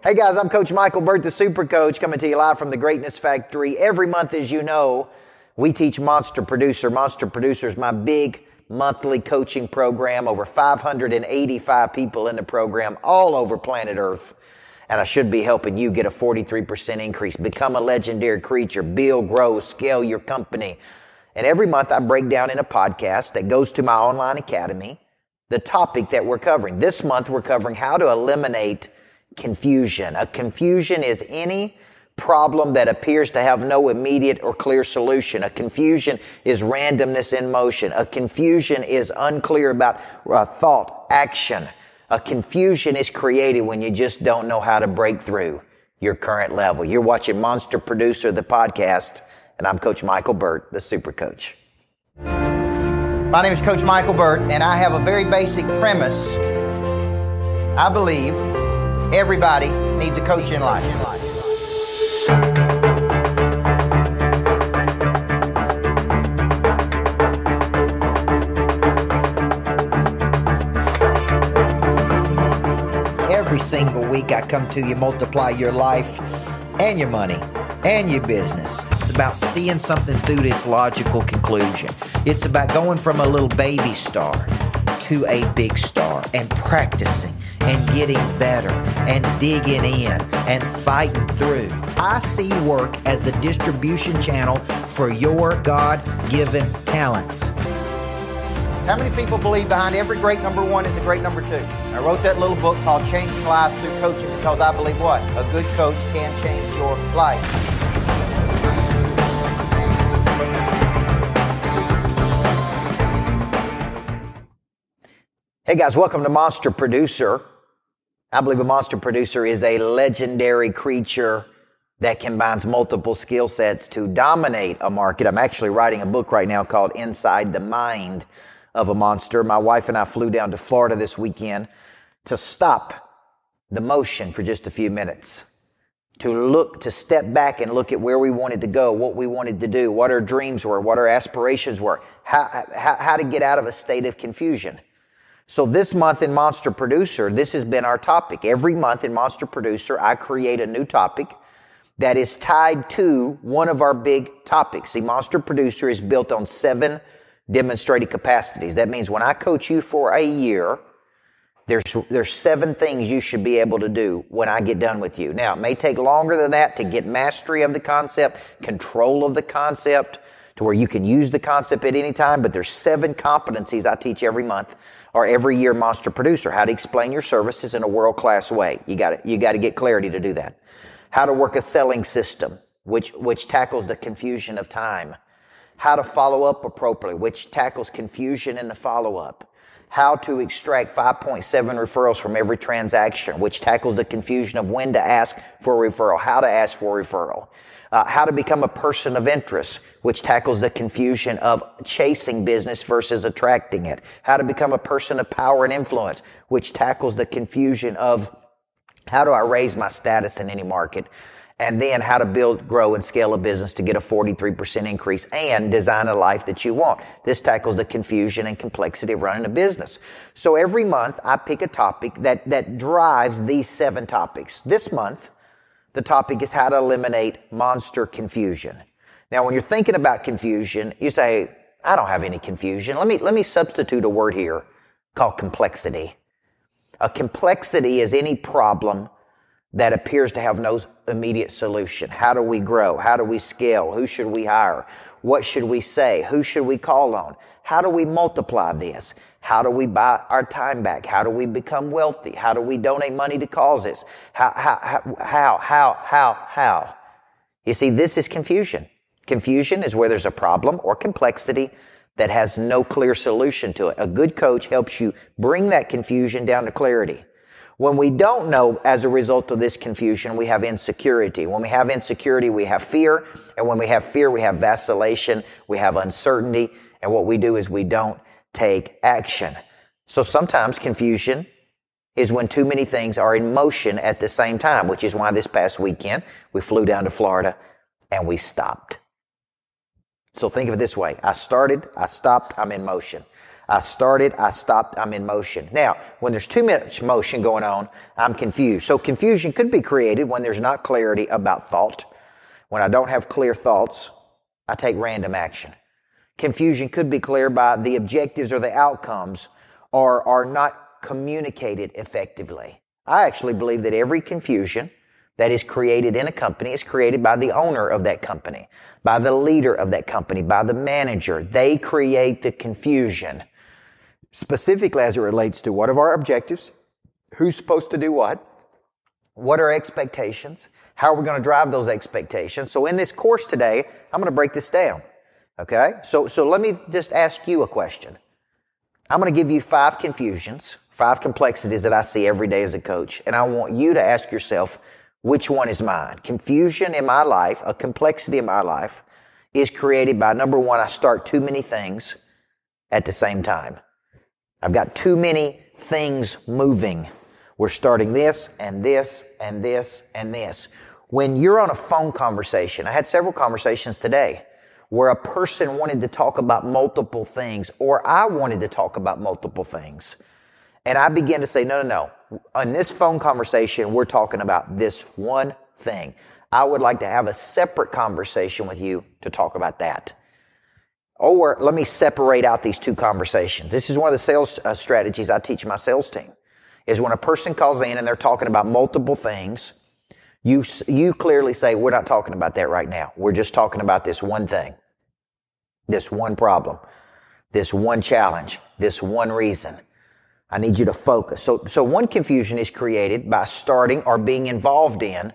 Hey guys, I'm Coach Michael Burt, the Super Coach, coming to you live from the Greatness Factory. Every month, as you know, we teach Monster Producer. Monster Producer is my big monthly coaching program. Over 585 people in the program all over planet Earth. And I should be helping you get a 43% increase, become a legendary creature, build, grow, scale your company. And every month I break down in a podcast that goes to my online academy the topic that we're covering. This month we're covering how to eliminate confusion. A confusion is any problem that appears to have no immediate or clear solution. A confusion is randomness in motion. A confusion is unclear about uh, thought, action. A confusion is created when you just don't know how to break through your current level. You're watching Monster Producer, the podcast, and I'm Coach Michael Burt, the Super Coach. My name is Coach Michael Burt, and I have a very basic premise. I believe everybody needs a coach in life. Every single week I come to you, multiply your life and your money and your business. It's about seeing something through to its logical conclusion. It's about going from a little baby star to a big star and practicing and getting better and digging in and fighting through. I see work as the distribution channel for your God given talents. How many people believe behind every great number one is a great number two? I wrote that little book called Changing Lives Through Coaching because I believe what? A good coach can change your life. Hey guys, welcome to Monster Producer. I believe a monster producer is a legendary creature that combines multiple skill sets to dominate a market. I'm actually writing a book right now called Inside the Mind of a Monster. My wife and I flew down to Florida this weekend to stop the motion for just a few minutes. To look, to step back and look at where we wanted to go, what we wanted to do, what our dreams were, what our aspirations were, how, how, how to get out of a state of confusion. So this month in Monster Producer, this has been our topic. Every month in Monster Producer, I create a new topic that is tied to one of our big topics. See, Monster Producer is built on seven demonstrated capacities. That means when I coach you for a year, there's, there's seven things you should be able to do when I get done with you. Now, it may take longer than that to get mastery of the concept, control of the concept, to where you can use the concept at any time, but there's seven competencies I teach every month or every year monster producer, how to explain your services in a world-class way. You got you got to get clarity to do that. How to work a selling system, which, which tackles the confusion of time. How to follow up appropriately, which tackles confusion in the follow-up how to extract 5.7 referrals from every transaction, which tackles the confusion of when to ask for a referral, how to ask for a referral. Uh, how to become a person of interest, which tackles the confusion of chasing business versus attracting it. How to become a person of power and influence, which tackles the confusion of how do I raise my status in any market? and then how to build, grow, and scale a business to get a 43% increase and design a life that you want. This tackles the confusion and complexity of running a business. So every month I pick a topic that, that drives these seven topics. This month, the topic is how to eliminate monster confusion. Now, when you're thinking about confusion, you say, I don't have any confusion. Let me, let me substitute a word here called complexity. A complexity is any problem that appears to have no immediate solution. How do we grow? How do we scale? Who should we hire? What should we say? Who should we call on? How do we multiply this? How do we buy our time back? How do we become wealthy? How do we donate money to causes? How, how, how, how, how, how? You see, this is confusion. Confusion is where there's a problem or complexity that has no clear solution to it. A good coach helps you bring that confusion down to clarity. When we don't know as a result of this confusion, we have insecurity. When we have insecurity, we have fear. And when we have fear, we have vacillation. We have uncertainty. And what we do is we don't take action. So sometimes confusion is when too many things are in motion at the same time, which is why this past weekend we flew down to Florida and we stopped. So think of it this way. I started, I stopped, I'm in motion. I started, I stopped, I'm in motion. Now, when there's too much motion going on, I'm confused. So confusion could be created when there's not clarity about thought. When I don't have clear thoughts, I take random action. Confusion could be clear by the objectives or the outcomes are, are not communicated effectively. I actually believe that every confusion that is created in a company is created by the owner of that company, by the leader of that company, by the manager. They create the confusion specifically as it relates to what are our objectives, who's supposed to do what, what are expectations, how are we going to drive those expectations. So in this course today, I'm going to break this down. Okay? So, so let me just ask you a question. I'm going to give you five confusions, five complexities that I see every day as a coach, and I want you to ask yourself, which one is mine? Confusion in my life, a complexity in my life, is created by number one, I start too many things at the same time. I've got too many things moving. We're starting this and this and this and this. When you're on a phone conversation, I had several conversations today where a person wanted to talk about multiple things or I wanted to talk about multiple things. And I began to say, no, no, no. On this phone conversation, we're talking about this one thing. I would like to have a separate conversation with you to talk about that. Or let me separate out these two conversations. This is one of the sales uh, strategies I teach my sales team. Is when a person calls in and they're talking about multiple things, you, you clearly say, we're not talking about that right now. We're just talking about this one thing, this one problem, this one challenge, this one reason. I need you to focus. So, so one confusion is created by starting or being involved in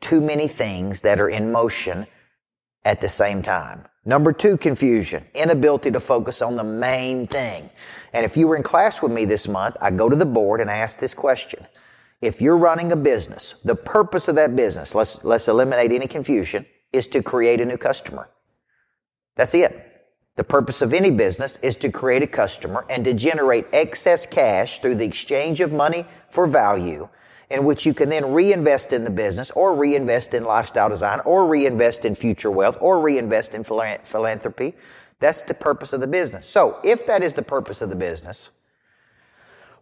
too many things that are in motion at the same time. Number two, confusion, inability to focus on the main thing. And if you were in class with me this month, I go to the board and I ask this question. If you're running a business, the purpose of that business, let's, let's eliminate any confusion, is to create a new customer. That's it. The purpose of any business is to create a customer and to generate excess cash through the exchange of money for value in which you can then reinvest in the business or reinvest in lifestyle design or reinvest in future wealth or reinvest in philanthropy. That's the purpose of the business. So if that is the purpose of the business,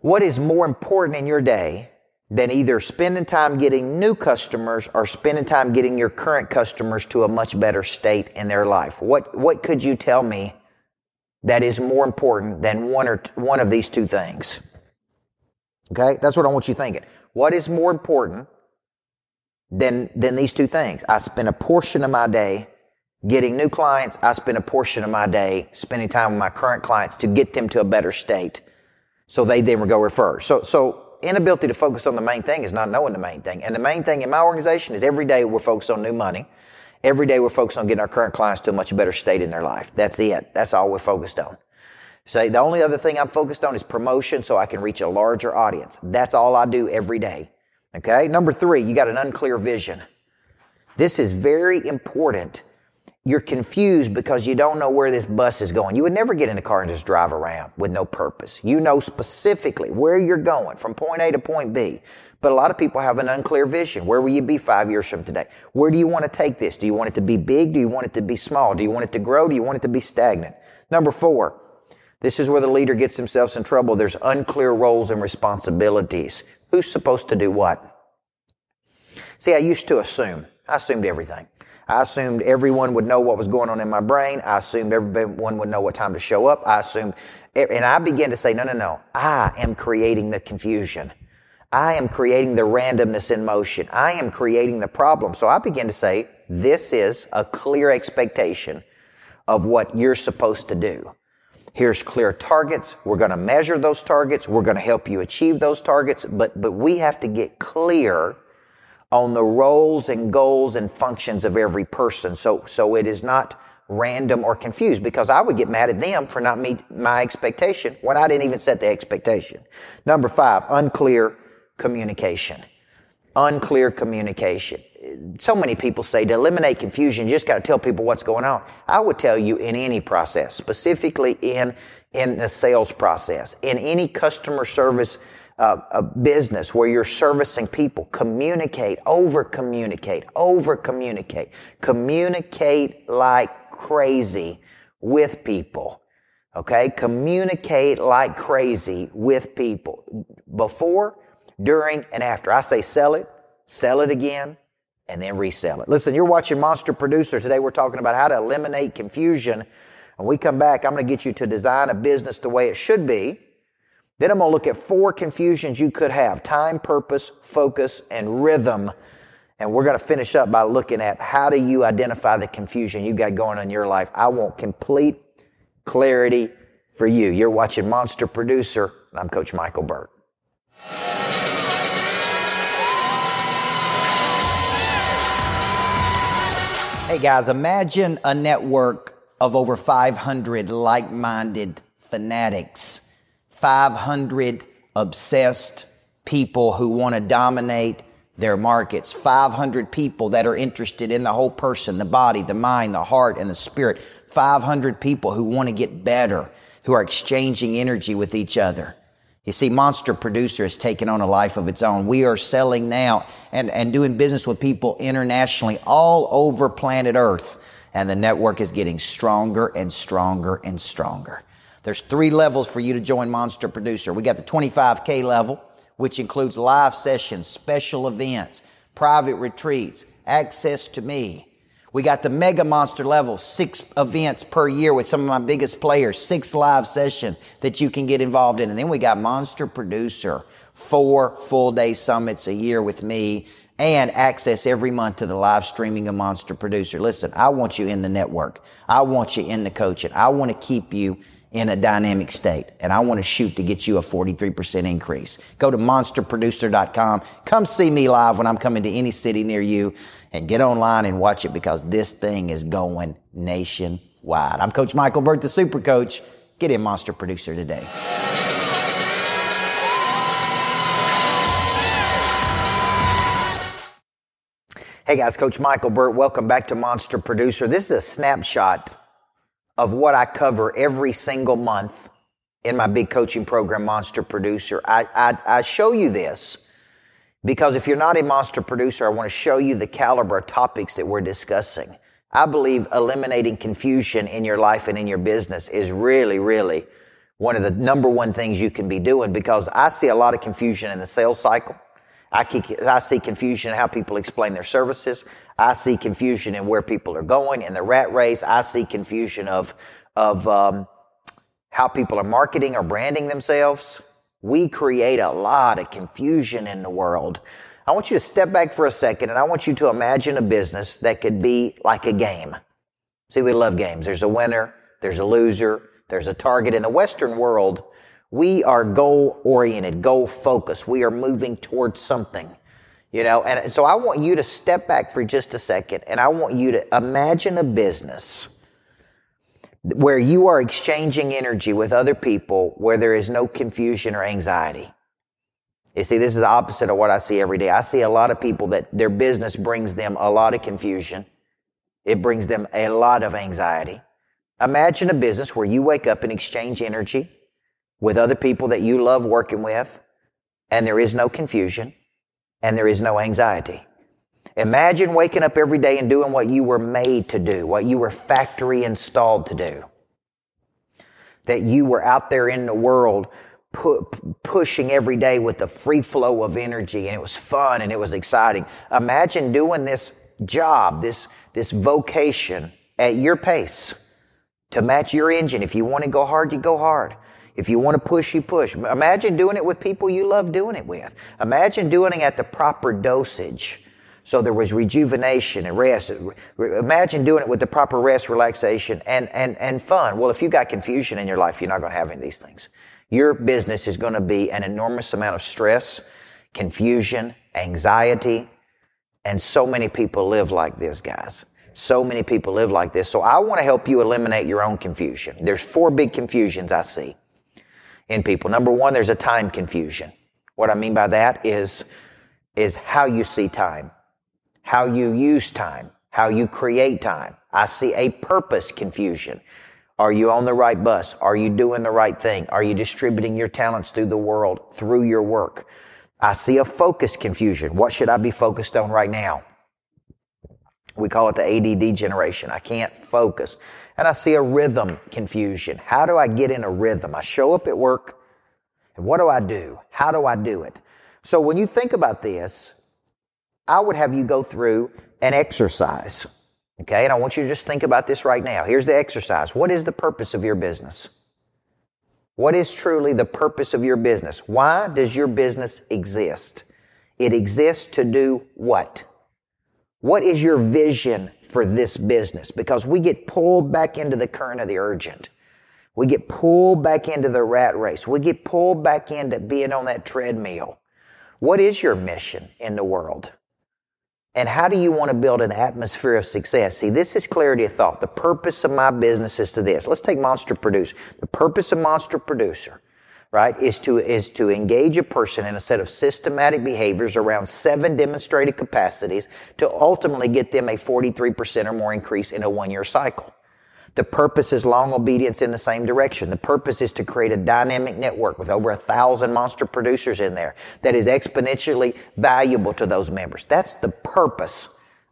what is more important in your day than either spending time getting new customers or spending time getting your current customers to a much better state in their life? What, what could you tell me that is more important than one or t- one of these two things? Okay, that's what I want you thinking. What is more important than, than these two things? I spend a portion of my day getting new clients. I spend a portion of my day spending time with my current clients to get them to a better state so they then go refer. So, so inability to focus on the main thing is not knowing the main thing. And the main thing in my organization is every day we're focused on new money. Every day we're focused on getting our current clients to a much better state in their life. That's it. That's all we're focused on. Say, the only other thing I'm focused on is promotion so I can reach a larger audience. That's all I do every day. Okay. Number three, you got an unclear vision. This is very important. You're confused because you don't know where this bus is going. You would never get in a car and just drive around with no purpose. You know specifically where you're going from point A to point B. But a lot of people have an unclear vision. Where will you be five years from today? Where do you want to take this? Do you want it to be big? Do you want it to be small? Do you want it to grow? Do you want it to be stagnant? Number four, this is where the leader gets themselves in trouble. There's unclear roles and responsibilities. Who's supposed to do what? See, I used to assume. I assumed everything. I assumed everyone would know what was going on in my brain. I assumed everyone would know what time to show up. I assumed, and I began to say, no, no, no. I am creating the confusion. I am creating the randomness in motion. I am creating the problem. So I began to say, this is a clear expectation of what you're supposed to do. Here's clear targets. We're going to measure those targets. We're going to help you achieve those targets. But, but we have to get clear on the roles and goals and functions of every person. So, so it is not random or confused because I would get mad at them for not meet my expectation when I didn't even set the expectation. Number five, unclear communication. Unclear communication so many people say to eliminate confusion, you just got to tell people what's going on. I would tell you in any process, specifically in, in the sales process, in any customer service uh, a business where you're servicing people, communicate, over communicate, over communicate, communicate like crazy with people. Okay? Communicate like crazy with people before, during, and after. I say sell it, sell it again, and then resell it. Listen, you're watching Monster Producer. Today we're talking about how to eliminate confusion. When we come back, I'm going to get you to design a business the way it should be. Then I'm going to look at four confusions you could have time, purpose, focus, and rhythm. And we're going to finish up by looking at how do you identify the confusion you got going on in your life. I want complete clarity for you. You're watching Monster Producer, and I'm Coach Michael Burt. Hey guys, imagine a network of over 500 like minded fanatics, 500 obsessed people who want to dominate their markets, 500 people that are interested in the whole person, the body, the mind, the heart, and the spirit, 500 people who want to get better, who are exchanging energy with each other. You see, Monster Producer has taken on a life of its own. We are selling now and, and doing business with people internationally all over planet Earth. And the network is getting stronger and stronger and stronger. There's three levels for you to join Monster Producer. We got the 25K level, which includes live sessions, special events, private retreats, access to me, we got the mega monster level, six events per year with some of my biggest players, six live sessions that you can get involved in. And then we got monster producer, four full day summits a year with me and access every month to the live streaming of monster producer. Listen, I want you in the network. I want you in the coaching. I want to keep you in a dynamic state and I want to shoot to get you a 43% increase. Go to monsterproducer.com. Come see me live when I'm coming to any city near you and get online and watch it because this thing is going nationwide. I'm Coach Michael Burt, the Super Coach. Get in Monster Producer today. Hey guys, Coach Michael Burt, welcome back to Monster Producer. This is a snapshot of what I cover every single month in my big coaching program, Monster Producer. I, I, I show you this because if you're not a monster producer, I want to show you the caliber of topics that we're discussing. I believe eliminating confusion in your life and in your business is really, really one of the number one things you can be doing because I see a lot of confusion in the sales cycle. I, I see confusion in how people explain their services. I see confusion in where people are going in the rat race. I see confusion of, of um, how people are marketing or branding themselves. We create a lot of confusion in the world. I want you to step back for a second and I want you to imagine a business that could be like a game. See, we love games. There's a winner, there's a loser, there's a target. In the Western world, we are goal oriented, goal focused. We are moving towards something, you know, and so I want you to step back for just a second and I want you to imagine a business where you are exchanging energy with other people where there is no confusion or anxiety. You see, this is the opposite of what I see every day. I see a lot of people that their business brings them a lot of confusion. It brings them a lot of anxiety. Imagine a business where you wake up and exchange energy with other people that you love working with, and there is no confusion and there is no anxiety. Imagine waking up every day and doing what you were made to do, what you were factory installed to do. That you were out there in the world pu- pushing every day with the free flow of energy and it was fun and it was exciting. Imagine doing this job, this, this vocation at your pace to match your engine. If you want to go hard, you go hard. If you want to push, you push. Imagine doing it with people you love doing it with. Imagine doing it at the proper dosage so there was rejuvenation and rest. Imagine doing it with the proper rest, relaxation, and, and, and fun. Well, if you've got confusion in your life, you're not going to have any of these things. Your business is going to be an enormous amount of stress, confusion, anxiety, and so many people live like this, guys. So many people live like this. So I want to help you eliminate your own confusion. There's four big confusions I see in people. Number one, there's a time confusion. What I mean by that is, is how you see time how you use time, how you create time. I see a purpose confusion. Are you on the right bus? Are you doing the right thing? Are you distributing your talents through the world through your work? I see a focus confusion. What should I be focused on right now? We call it the ADD generation. I can't focus. And I see a rhythm confusion. How do I get in a rhythm? I show up at work. And what do I do? How do I do it? So when you think about this, I would have you go through an exercise. Okay. And I want you to just think about this right now. Here's the exercise. What is the purpose of your business? What is truly the purpose of your business? Why does your business exist? It exists to do what? What is your vision for this business? Because we get pulled back into the current of the urgent. We get pulled back into the rat race. We get pulled back into being on that treadmill. What is your mission in the world? And how do you want to build an atmosphere of success? See, this is clarity of thought. The purpose of my business is to this. Let's take Monster Producer. The purpose of Monster Producer, right, is to, is to engage a person in a set of systematic behaviors around seven demonstrated capacities to ultimately get them a 43% or more increase in a one year cycle. The purpose is long obedience in the same direction. The purpose is to create a dynamic network with over a thousand monster producers in there that is exponentially valuable to those members. That's the purpose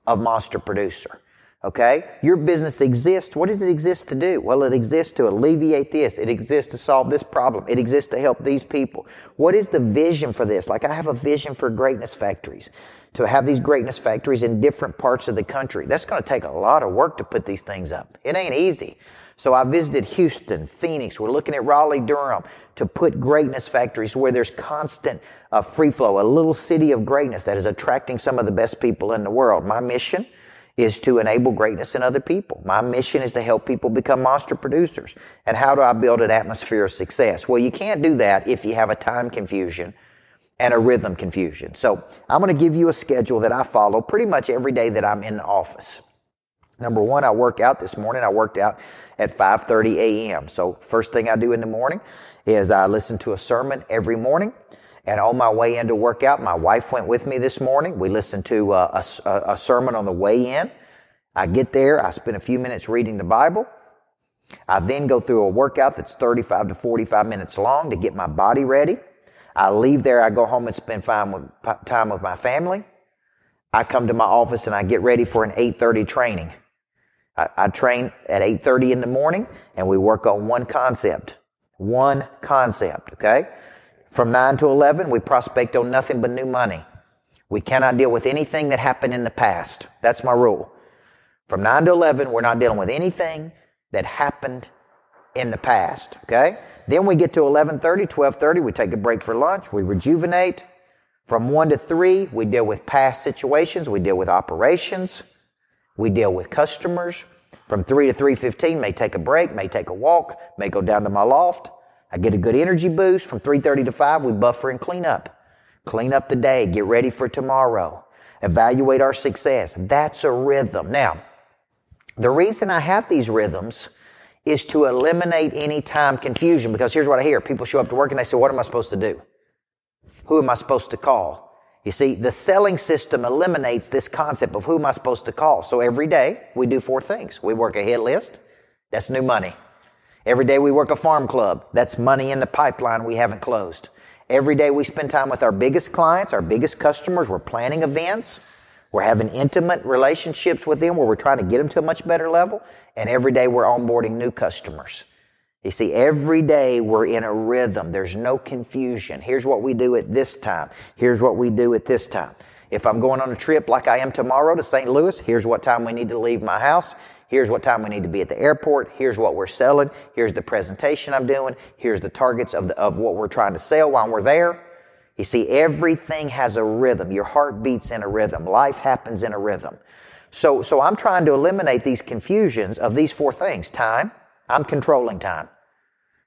of Monster Producer. Okay? Your business exists. What does it exist to do? Well, it exists to alleviate this. It exists to solve this problem. It exists to help these people. What is the vision for this? Like I have a vision for greatness factories to have these greatness factories in different parts of the country. That's going to take a lot of work to put these things up. It ain't easy. So I visited Houston, Phoenix. We're looking at Raleigh, Durham to put greatness factories where there's constant uh, free flow, a little city of greatness that is attracting some of the best people in the world. My mission is to enable greatness in other people. My mission is to help people become monster producers. And how do I build an atmosphere of success? Well, you can't do that if you have a time confusion and a rhythm confusion. So I'm going to give you a schedule that I follow pretty much every day that I'm in the office. Number one, I work out this morning. I worked out at 5:30 a.m. So first thing I do in the morning is I listen to a sermon every morning. And on my way in to work out, my wife went with me this morning. We listened to uh, a, a, a sermon on the way in. I get there. I spend a few minutes reading the Bible. I then go through a workout that's 35 to 45 minutes long to get my body ready. I leave there, I go home and spend time with my family. I come to my office and I get ready for an 8.30 training. I, I train at 8.30 in the morning and we work on one concept. One concept, okay? From 9 to 11, we prospect on nothing but new money. We cannot deal with anything that happened in the past. That's my rule. From 9 to 11, we're not dealing with anything that happened in the past, okay? Then we get to 11:30, 12:30, we take a break for lunch, we rejuvenate. From 1 to 3, we deal with past situations, we deal with operations, we deal with customers. From 3 to 3:15, may take a break, may take a walk, may go down to my loft. I get a good energy boost. From 3:30 to 5, we buffer and clean up. Clean up the day, get ready for tomorrow. Evaluate our success. That's a rhythm. Now, the reason I have these rhythms is to eliminate any time confusion because here's what I hear. People show up to work and they say, what am I supposed to do? Who am I supposed to call? You see, the selling system eliminates this concept of who am I supposed to call. So every day we do four things. We work a hit list. That's new money. Every day we work a farm club. That's money in the pipeline we haven't closed. Every day we spend time with our biggest clients, our biggest customers. We're planning events. We're having intimate relationships with them where we're trying to get them to a much better level. And every day we're onboarding new customers. You see, every day we're in a rhythm. There's no confusion. Here's what we do at this time. Here's what we do at this time. If I'm going on a trip like I am tomorrow to St. Louis, here's what time we need to leave my house. Here's what time we need to be at the airport. Here's what we're selling. Here's the presentation I'm doing. Here's the targets of, the, of what we're trying to sell while we're there. You see, everything has a rhythm. Your heart beats in a rhythm. Life happens in a rhythm. So, so I'm trying to eliminate these confusions of these four things. Time. I'm controlling time.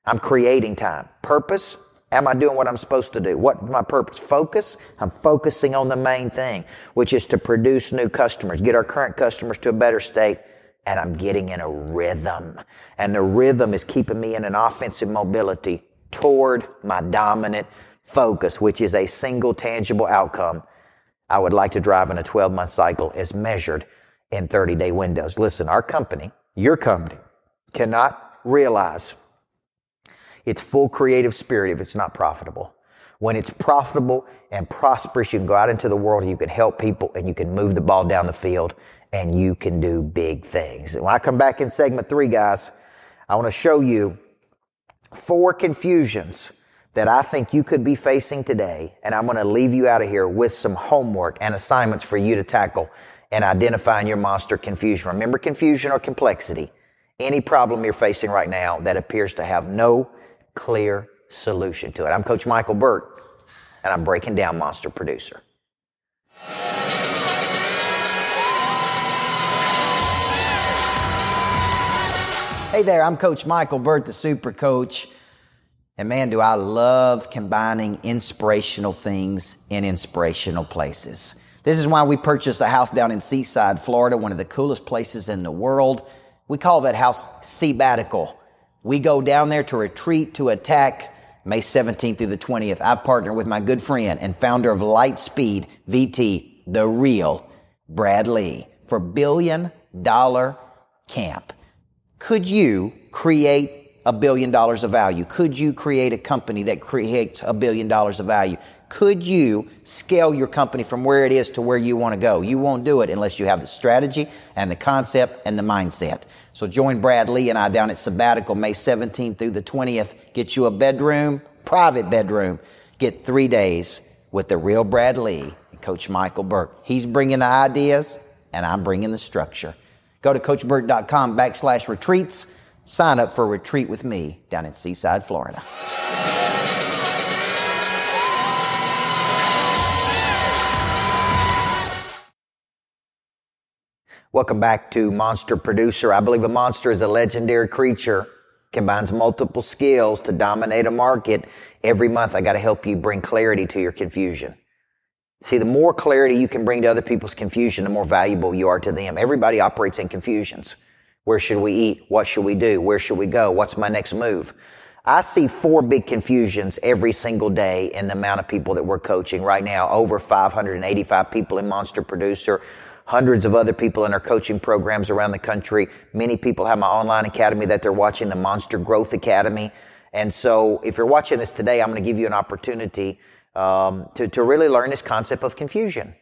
I'm creating time. Purpose. Am I doing what I'm supposed to do? What's my purpose? Focus. I'm focusing on the main thing, which is to produce new customers, get our current customers to a better state, and I'm getting in a rhythm. And the rhythm is keeping me in an offensive mobility toward my dominant focus, which is a single tangible outcome I would like to drive in a 12 month cycle as measured in 30 day windows. Listen, our company, your company, cannot realize its full creative spirit if it's not profitable. When it's profitable and prosperous, you can go out into the world you can help people and you can move the ball down the field and you can do big things. And when I come back in segment three, guys, I want to show you four confusions that I think you could be facing today. And I'm going to leave you out of here with some homework and assignments for you to tackle and identifying your monster confusion. Remember confusion or complexity. Any problem you're facing right now that appears to have no clear solution to it. I'm Coach Michael Burt and I'm breaking down Monster Producer. Hey there, I'm Coach Michael Burt, the Super Coach. And man, do I love combining inspirational things in inspirational places. This is why we purchased a house down in Seaside, Florida, one of the coolest places in the world. We call that house Seabatical. We go down there to retreat, to attack, May 17th through the 20th. I've partnered with my good friend and founder of Lightspeed VT, the real Brad Lea, for billion dollar camp. Could you create a billion dollars of value? Could you create a company that creates a billion dollars of value? Could you scale your company from where it is to where you want to go? You won't do it unless you have the strategy and the concept and the mindset. So join Brad Lea and I down at Seabatical May 17th through the 20th. Get you a bedroom, private bedroom. Get three days with the real Brad Lea and Coach Michael Burt. He's bringing the ideas and I'm bringing the structure. Go to coachburt.com backslash retreats. Sign up for a retreat with me down in Seaside, Florida. Welcome back to Monster Producer. I believe a monster is a legendary creature, combines multiple skills to dominate a market. Every month, I got to help you bring clarity to your confusion. See, the more clarity you can bring to other people's confusion, the more valuable you are to them. Everybody operates in confusions. Where should we eat? What should we do? Where should we go? What's my next move? I see four big confusions every single day in the amount of people that we're coaching right now. Over 585 people in Monster Producer hundreds of other people in our coaching programs around the country. Many people have my online academy that they're watching, the Monster Growth Academy. And so if you're watching this today, I'm going to give you an opportunity um, to, to really learn this concept of confusion.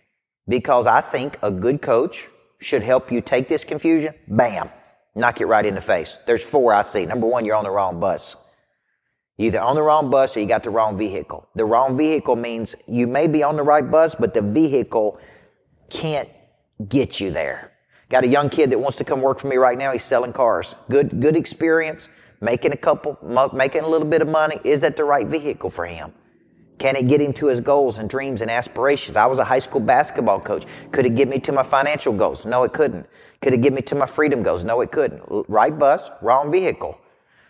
Because I think a good coach should help you take this confusion, bam, knock it right in the face. There's four I see. Number one, you're on the wrong bus. Either on the wrong bus or you got the wrong vehicle. The wrong vehicle means you may be on the right bus, but the vehicle can't get you there. Got a young kid that wants to come work for me right now. He's selling cars. Good, good experience, making a couple, making a little bit of money. Is that the right vehicle for him? Can it get him to his goals and dreams and aspirations? I was a high school basketball coach. Could it get me to my financial goals? No, it couldn't. Could it get me to my freedom goals? No, it couldn't. Right bus, wrong vehicle.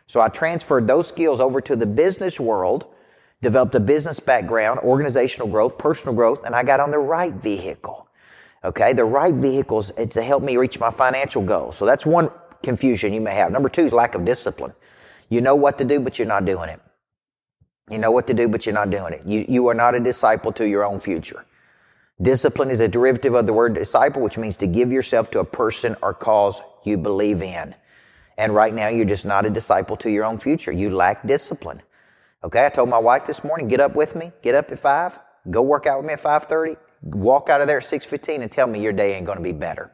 So I transferred those skills over to the business world, developed a business background, organizational growth, personal growth, and I got on the right vehicle. Okay, the right vehicles to help me reach my financial goals. So that's one confusion you may have. Number two is lack of discipline. You know what to do, but you're not doing it. You know what to do, but you're not doing it. You, you are not a disciple to your own future. Discipline is a derivative of the word disciple, which means to give yourself to a person or cause you believe in. And right now, you're just not a disciple to your own future. You lack discipline. Okay, I told my wife this morning, get up with me, get up at five, go work out with me at 5.30 walk out of there at 6.15 and tell me your day ain't going to be better.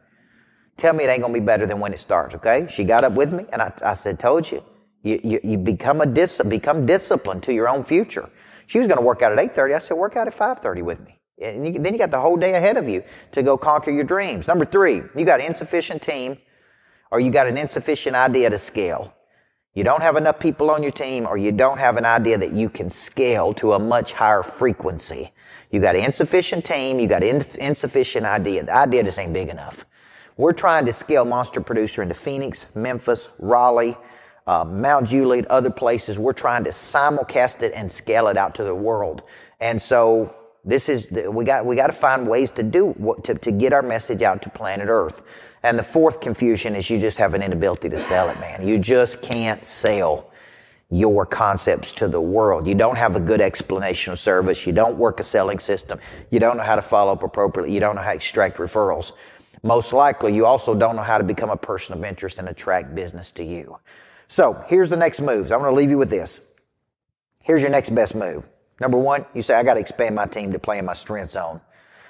Tell me it ain't going to be better than when it starts, okay? She got up with me and I, I said, told you. You, you, you become a dis, become disciplined to your own future. She was going to work out at 8.30. I said, work out at 5.30 with me. And you, then you got the whole day ahead of you to go conquer your dreams. Number three, you got an insufficient team or you got an insufficient idea to scale. You don't have enough people on your team or you don't have an idea that you can scale to a much higher frequency. You got an insufficient team. You got an insufficient idea. The idea just ain't big enough. We're trying to scale Monster Producer into Phoenix, Memphis, Raleigh, uh, Mount Juliet, other places. We're trying to simulcast it and scale it out to the world. And so this is we got we got to find ways to do to to get our message out to planet Earth. And the fourth confusion is you just have an inability to sell it, man. You just can't sell your concepts to the world. You don't have a good explanation of service. You don't work a selling system. You don't know how to follow up appropriately. You don't know how to extract referrals. Most likely, you also don't know how to become a person of interest and attract business to you. So here's the next moves. I'm going to leave you with this. Here's your next best move. Number one, you say, I got to expand my team to play in my strength zone.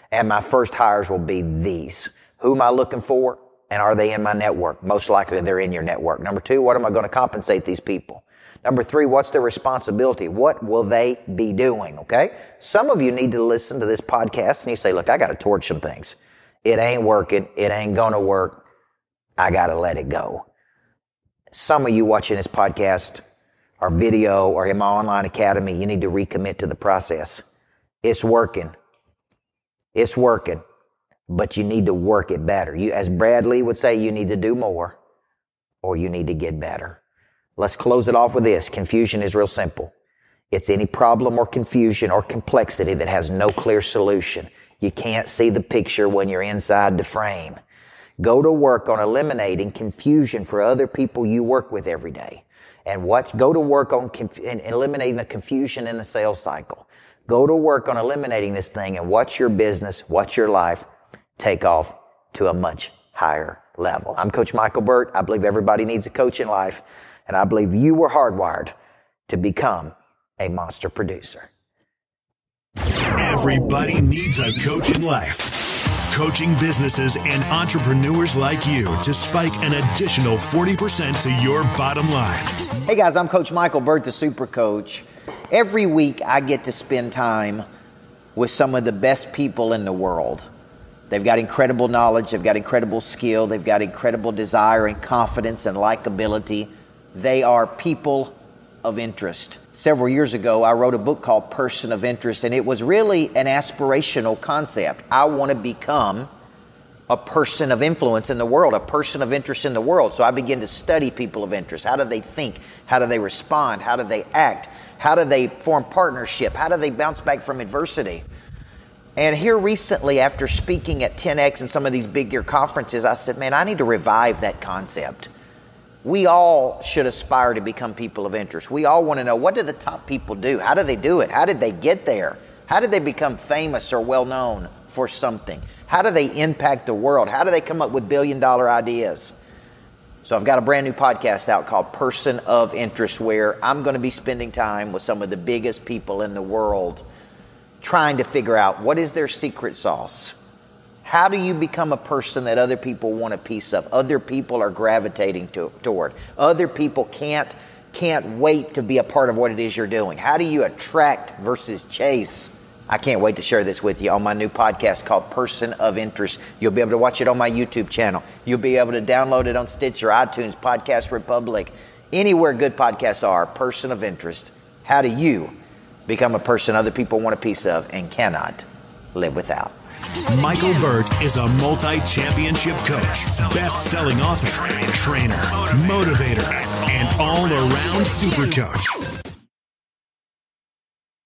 And my first hires will be these. Who am I looking for? And are they in my network? Most likely they're in your network. Number two, what am I going to compensate these people? Number three, what's their responsibility? What will they be doing? Okay. Some of you need to listen to this podcast and you say, look, I got to torch some things. It ain't working. It ain't going to work. I got to let it go. Some of you watching this podcast or video or in my online academy, you need to recommit to the process. It's working. It's working, but you need to work it better. You, as Brad Lea would say, you need to do more or you need to get better. Let's close it off with this. Confusion is real simple. It's any problem or confusion or complexity that has no clear solution. You can't see the picture when you're inside the frame. Go to work on eliminating confusion for other people you work with every day. And what, go to work on conf- eliminating the confusion in the sales cycle. Go to work on eliminating this thing and watch your business, watch your life take off to a much higher level. I'm Coach Michael Burt. I believe everybody needs a coach in life, and I believe you were hardwired to become a monster producer. Everybody needs a coach in life. Coaching businesses and entrepreneurs like you to spike an additional 40% to your bottom line. Hey guys, I'm Coach Michael Burt, the Super Coach. Every week I get to spend time with some of the best people in the world. They've got incredible knowledge, they've got incredible skill, they've got incredible desire and confidence and likability. They are people of interest. Several years ago, I wrote a book called Person of Interest, and it was really an aspirational concept. I want to become a person of influence in the world, a person of interest in the world. So I began to study people of interest. How do they think? How do they respond? How do they act? How do they form partnership? How do they bounce back from adversity? And here recently, after speaking at 10X and some of these big year conferences, I said, man, I need to revive that concept. We all should aspire to become people of interest. We all want to know what do the top people do? How do they do it? How did they get there? How did they become famous or well known for something? How do they impact the world? How do they come up with billion dollar ideas? So I've got a brand new podcast out called Person of Interest where I'm going to be spending time with some of the biggest people in the world trying to figure out what is their secret sauce how do you become a person that other people want a piece of? Other people are gravitating to, toward. Other people can't can't wait to be a part of what it is you're doing. How do you attract versus chase? I can't wait to share this with you on my new podcast called Person of Interest. You'll be able to watch it on my YouTube channel. You'll be able to download it on Stitcher, iTunes, Podcast Republic, anywhere good podcasts are. Person of Interest. How do you become a person other people want a piece of and cannot live without? Michael Burt is a multi championship coach, best selling author, trainer, motivator, and all around super coach.